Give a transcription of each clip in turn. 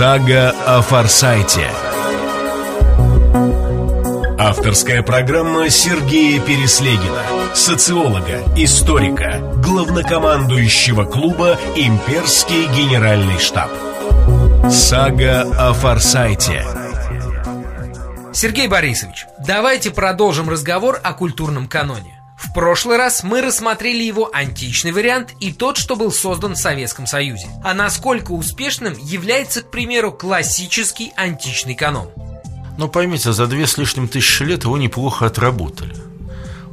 Сага о Форсайте Авторская программа Сергея Переслегина Социолога, историка, главнокомандующего клуба «Имперский генеральный штаб» Сага о Форсайте Сергей Борисович, давайте продолжим разговор о культурном каноне. В прошлый раз мы рассмотрели его античный вариант и тот, что был создан в Советском Союзе. А насколько успешным является, к примеру, классический античный канон? Но поймите, за две с лишним тысячи лет его неплохо отработали.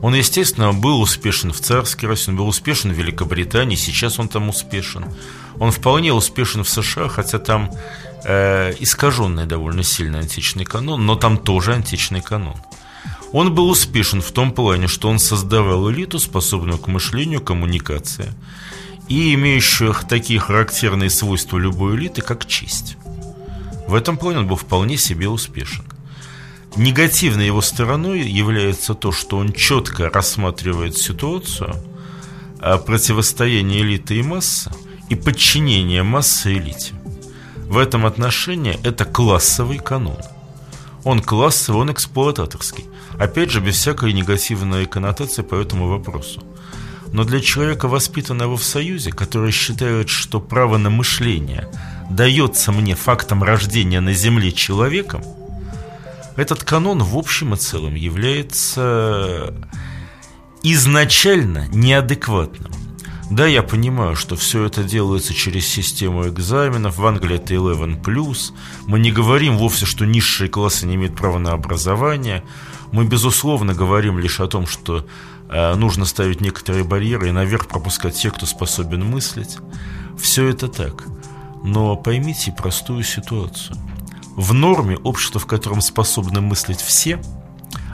Он, естественно, был успешен в царской России, он был успешен в Великобритании, сейчас он там успешен. Он вполне успешен в США, хотя там э, искаженный довольно сильно античный канон, но там тоже античный канон. Он был успешен в том плане, что он создавал элиту, способную к мышлению, коммуникации, и имеющую такие характерные свойства любой элиты, как честь. В этом плане он был вполне себе успешен. Негативной его стороной является то, что он четко рассматривает ситуацию а противостояния элиты и массы и подчинения массы элите. В этом отношении это классовый канон. Он классовый, он эксплуататорский. Опять же, без всякой негативной коннотации по этому вопросу. Но для человека, воспитанного в Союзе, который считает, что право на мышление дается мне фактом рождения на Земле человеком, этот канон в общем и целом является изначально неадекватным. Да, я понимаю, что все это делается через систему экзаменов. В Англии это 11+. Мы не говорим вовсе, что низшие классы не имеют права на образование. Мы, безусловно, говорим лишь о том, что э, нужно ставить некоторые барьеры и наверх пропускать тех, кто способен мыслить. Все это так. Но поймите простую ситуацию. В норме общество, в котором способны мыслить все,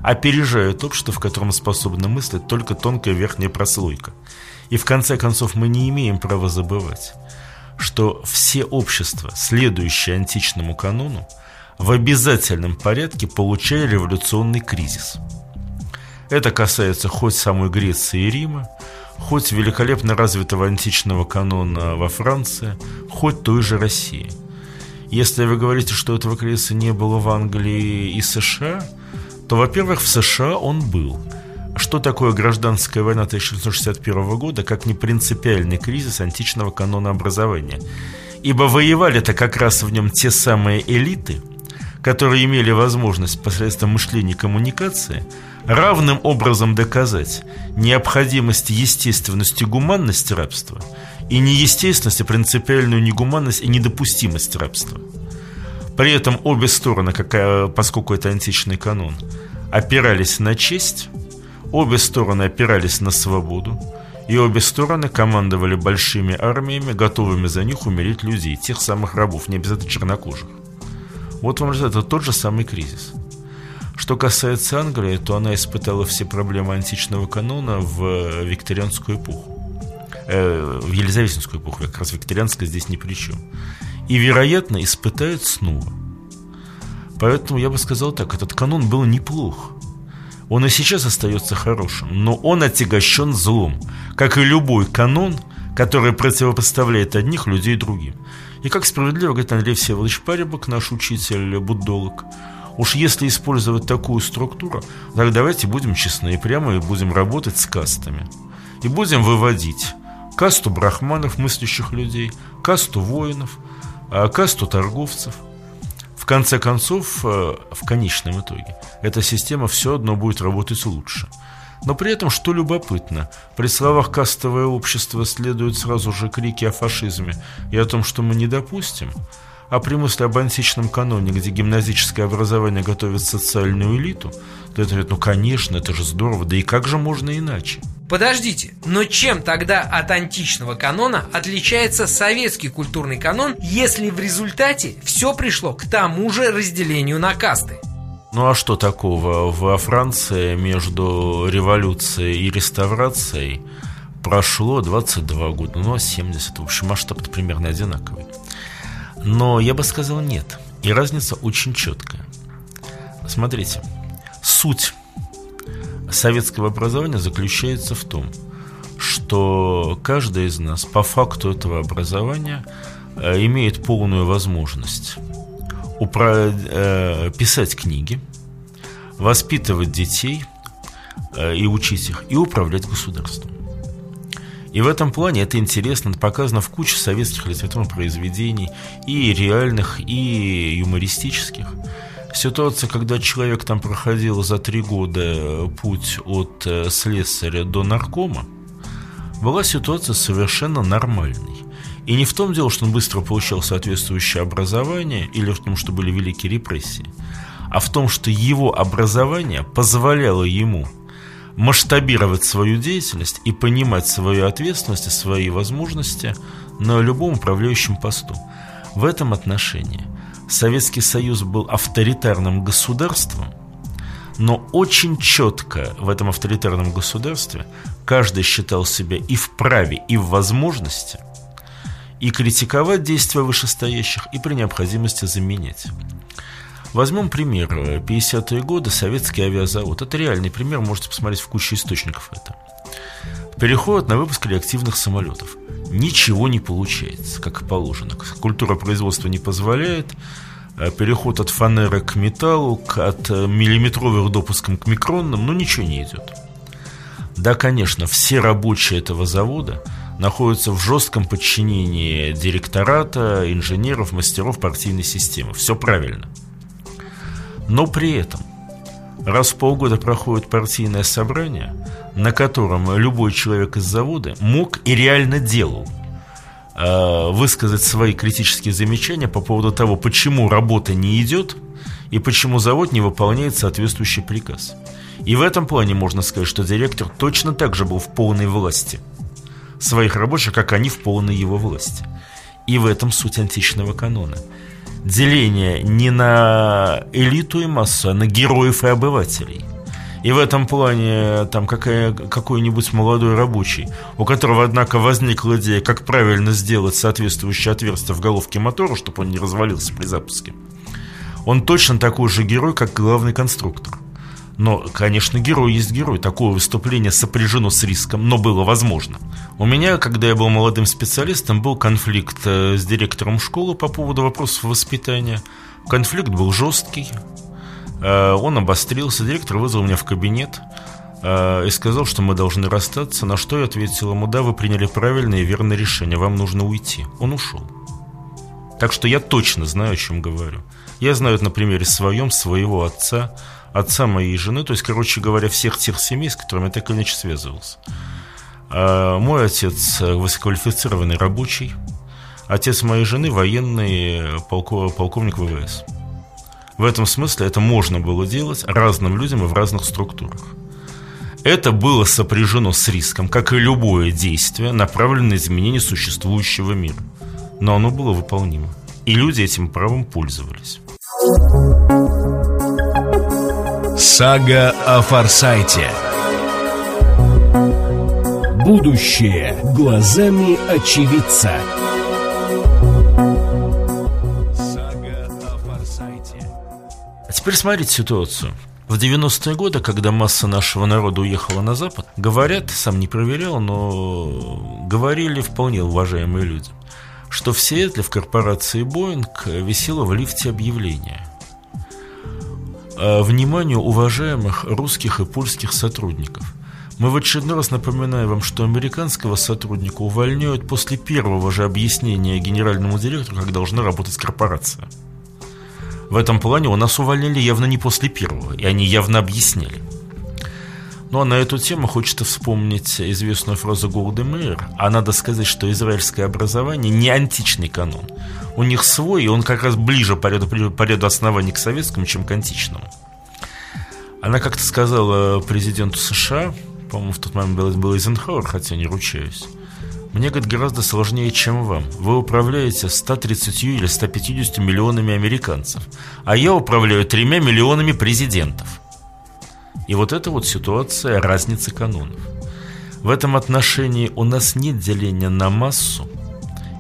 опережает общество, в котором способна мыслить только тонкая верхняя прослойка – и в конце концов мы не имеем права забывать, что все общества, следующие античному канону, в обязательном порядке получали революционный кризис. Это касается хоть самой Греции и Рима, хоть великолепно развитого античного канона во Франции, хоть той же России. Если вы говорите, что этого кризиса не было в Англии и США, то, во-первых, в США он был – что такое гражданская война 1961 года, как не принципиальный кризис античного канона образования? Ибо воевали-то как раз в нем те самые элиты, которые имели возможность посредством мышления и коммуникации равным образом доказать необходимость естественности и гуманности рабства и неестественность, а принципиальную негуманность и недопустимость рабства. При этом обе стороны, поскольку это античный канон, опирались на честь – Обе стороны опирались на свободу, и обе стороны командовали большими армиями, готовыми за них умереть людей, тех самых рабов, не обязательно чернокожих. Вот вам это тот же самый кризис. Что касается Англии, то она испытала все проблемы античного канона в викторианскую эпоху. Э, в Елизаветинскую эпоху, как раз викторианская здесь ни при чем. И, вероятно, испытает снова. Поэтому я бы сказал так, этот канон был неплох. Он и сейчас остается хорошим, но он отягощен злом, как и любой канон, который противопоставляет одних людей другим. И как справедливо говорит Андрей Всеволодович Парибок, наш учитель буддолог, уж если использовать такую структуру, так давайте будем честны и прямо и будем работать с кастами. И будем выводить касту брахманов, мыслящих людей, касту воинов, а касту торговцев – в конце концов, э, в конечном итоге, эта система все одно будет работать лучше. Но при этом, что любопытно, при словах «кастовое общество» следуют сразу же крики о фашизме и о том, что мы не допустим, а при мысли об античном каноне, где гимназическое образование готовит социальную элиту, то это говорит, ну конечно, это же здорово, да и как же можно иначе? Подождите, но чем тогда от античного канона отличается советский культурный канон, если в результате все пришло к тому же разделению на касты? Ну а что такого? Во Франции между революцией и реставрацией прошло 22 года, ну а 70, в общем, масштаб примерно одинаковый. Но я бы сказал нет, и разница очень четкая. Смотрите, суть советского образования заключается в том, что каждый из нас по факту этого образования э, имеет полную возможность э, писать книги, воспитывать детей э, и учить их, и управлять государством. И в этом плане это интересно, это показано в куче советских литературных произведений, и реальных, и юмористических. Ситуация, когда человек там проходил за три года путь от э, слесаря до наркома, была ситуация совершенно нормальной. И не в том дело, что он быстро получал соответствующее образование, или в том, что были великие репрессии, а в том, что его образование позволяло ему масштабировать свою деятельность и понимать свою ответственность и свои возможности на любом управляющем посту. В этом отношении Советский Союз был авторитарным государством, но очень четко в этом авторитарном государстве каждый считал себя и в праве, и в возможности и критиковать действия вышестоящих, и при необходимости заменять. Возьмем пример. 50-е годы советский авиазавод. Это реальный пример, можете посмотреть в куче источников это. Переход на выпуск реактивных самолетов. Ничего не получается, как положено. Культура производства не позволяет. Э, переход от фанеры к металлу, от э, миллиметровых допуском к микронным, ну ничего не идет. Да, конечно, все рабочие этого завода находятся в жестком подчинении директората, инженеров, мастеров партийной системы. Все правильно. Но при этом раз в полгода проходит партийное собрание, на котором любой человек из завода мог и реально делал э, высказать свои критические замечания по поводу того, почему работа не идет и почему завод не выполняет соответствующий приказ. И в этом плане можно сказать, что директор точно так же был в полной власти своих рабочих, как они в полной его власти. И в этом суть античного канона – деление не на элиту и массу, а на героев и обывателей. И в этом плане там какая, какой-нибудь молодой рабочий, у которого, однако, возникла идея, как правильно сделать соответствующее отверстие в головке мотора, чтобы он не развалился при запуске. Он точно такой же герой, как главный конструктор. Но, конечно, герой есть герой. Такое выступление сопряжено с риском, но было возможно. У меня, когда я был молодым специалистом, был конфликт э, с директором школы по поводу вопросов воспитания. Конфликт был жесткий. Э, он обострился. Директор вызвал меня в кабинет э, и сказал, что мы должны расстаться. На что я ответил ему, да, вы приняли правильное и верное решение, вам нужно уйти. Он ушел. Так что я точно знаю, о чем говорю. Я знаю это на примере своем, своего отца, отца моей жены, то есть, короче говоря, всех тех семей, с которыми я так или иначе связывался. А мой отец высококвалифицированный рабочий, отец моей жены военный полков, полковник ВВС. В этом смысле это можно было делать разным людям и в разных структурах. Это было сопряжено с риском, как и любое действие, направленное на изменение существующего мира. Но оно было выполнимо. И люди этим правом пользовались. Сага о Форсайте. Будущее глазами очевидца. Сага о Форсайте. А теперь смотрите ситуацию. В 90-е годы, когда масса нашего народа уехала на Запад, говорят, сам не проверял, но говорили вполне уважаемые люди, что в Сиэтле в корпорации Боинг висело в лифте объявление – вниманию уважаемых русских и польских сотрудников. Мы в очередной раз напоминаем вам, что американского сотрудника увольняют после первого же объяснения генеральному директору, как должна работать корпорация. В этом плане у нас увольняли явно не после первого, и они явно объясняли. Ну а на эту тему хочется вспомнить известную фразу Голды Мейер. А надо сказать, что израильское образование не античный канон. У них свой, и он как раз ближе по ряду, по ряду оснований к советскому, чем к античному. Она как-то сказала президенту США, по-моему, в тот момент был, был Эйзенхауэр, хотя не ручаюсь. Мне, говорит, гораздо сложнее, чем вам. Вы управляете 130 или 150 миллионами американцев, а я управляю тремя миллионами президентов. И вот это вот ситуация разницы канонов. В этом отношении у нас нет деления на массу,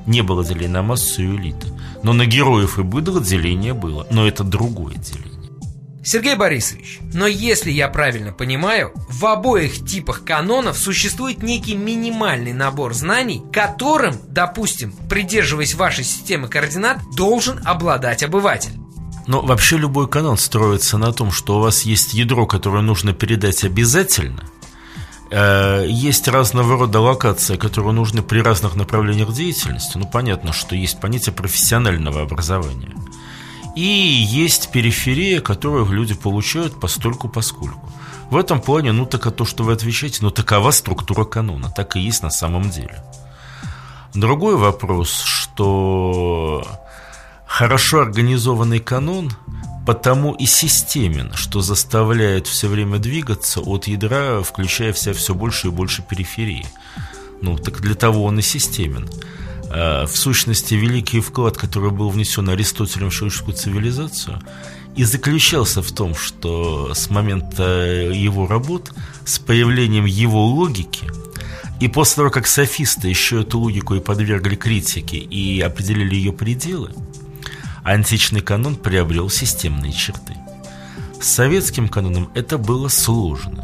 не было деления на массу и элиты. Но на героев и быдло деление было, но это другое деление. Сергей Борисович, но если я правильно понимаю, в обоих типах канонов существует некий минимальный набор знаний, которым, допустим, придерживаясь вашей системы координат, должен обладать обыватель. Но вообще любой канон строится на том, что у вас есть ядро, которое нужно передать обязательно, э, есть разного рода локация, которые нужны при разных направлениях деятельности. Ну, понятно, что есть понятие профессионального образования – и есть периферия, которую люди получают постольку поскольку. В этом плане, ну так а то, что вы отвечаете, ну такова структура канона, так и есть на самом деле. Другой вопрос, что хорошо организованный канон потому и системен, что заставляет все время двигаться от ядра, включая в себя все больше и больше периферии. Ну, так для того он и системен. Э, в сущности, великий вклад, который был внесен Аристотелем в человеческую цивилизацию, и заключался в том, что с момента его работ, с появлением его логики, и после того, как софисты еще эту логику и подвергли критике и определили ее пределы, античный канон приобрел системные черты. С советским каноном это было сложно.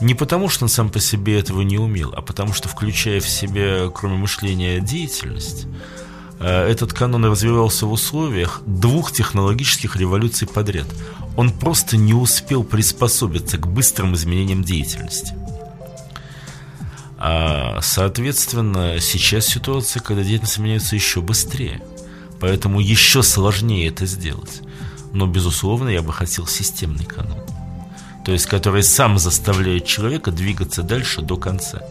Не потому, что он сам по себе этого не умел, а потому что, включая в себя, кроме мышления, деятельность, э, этот канон развивался в условиях двух технологических революций подряд. Он просто не успел приспособиться к быстрым изменениям деятельности. А, соответственно, сейчас ситуация, когда деятельность меняется еще быстрее. Поэтому еще сложнее это сделать. Но, безусловно, я бы хотел системный канон то есть который сам заставляет человека двигаться дальше до конца.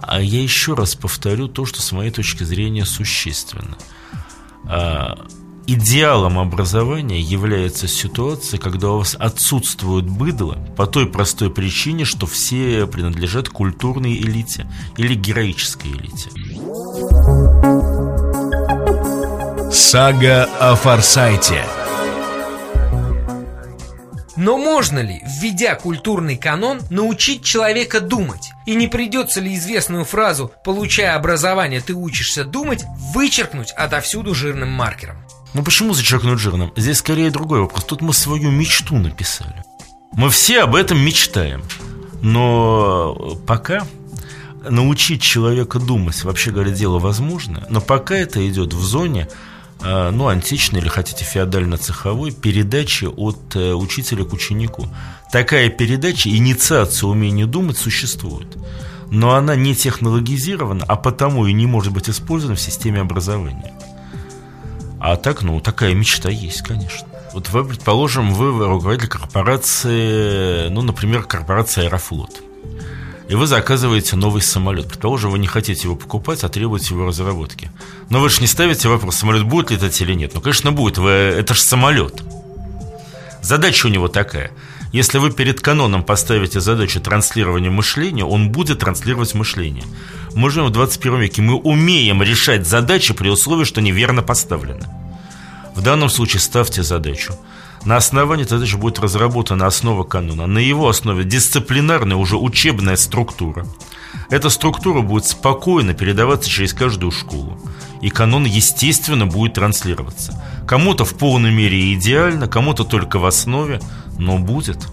А я еще раз повторю то, что с моей точки зрения существенно. А, идеалом образования является ситуация, когда у вас отсутствует быдло по той простой причине, что все принадлежат культурной элите или героической элите. Сага о Форсайте – но можно ли, введя культурный канон, научить человека думать? И не придется ли известную фразу «получая образование, ты учишься думать» вычеркнуть отовсюду жирным маркером? Ну почему зачеркнуть жирным? Здесь скорее другой вопрос. Тут мы свою мечту написали. Мы все об этом мечтаем. Но пока научить человека думать, вообще говоря, дело возможно, но пока это идет в зоне ну, античной или хотите феодально-цеховой передачи от э, учителя к ученику. Такая передача, инициация умения думать существует. Но она не технологизирована, а потому и не может быть использована в системе образования. А так, ну, такая мечта есть, конечно. Вот вы, предположим, вы руководитель корпорации, ну, например, корпорации «Аэрофлот» и вы заказываете новый самолет. Предположим, вы не хотите его покупать, а требуете его разработки. Но вы же не ставите вопрос, самолет будет летать или нет. Ну, конечно, будет. Вы... Это же самолет. Задача у него такая. Если вы перед каноном поставите задачу транслирования мышления, он будет транслировать мышление. Мы живем в 21 веке. Мы умеем решать задачи при условии, что неверно поставлены. В данном случае ставьте задачу – на основании задачи будет разработана основа канона. На его основе дисциплинарная, уже учебная структура. Эта структура будет спокойно передаваться через каждую школу. И канон, естественно, будет транслироваться. Кому-то в полной мере идеально, кому-то только в основе, но будет.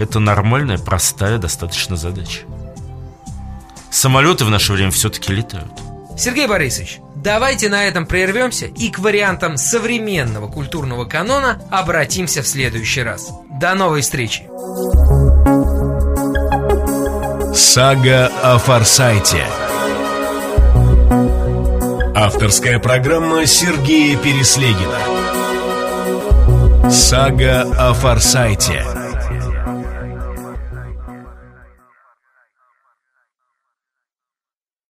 Это нормальная, простая достаточно задача. Самолеты в наше время все-таки летают. Сергей Борисович, давайте на этом прервемся и к вариантам современного культурного канона обратимся в следующий раз. До новой встречи! Сага о Форсайте Авторская программа Сергея Переслегина Сага о Форсайте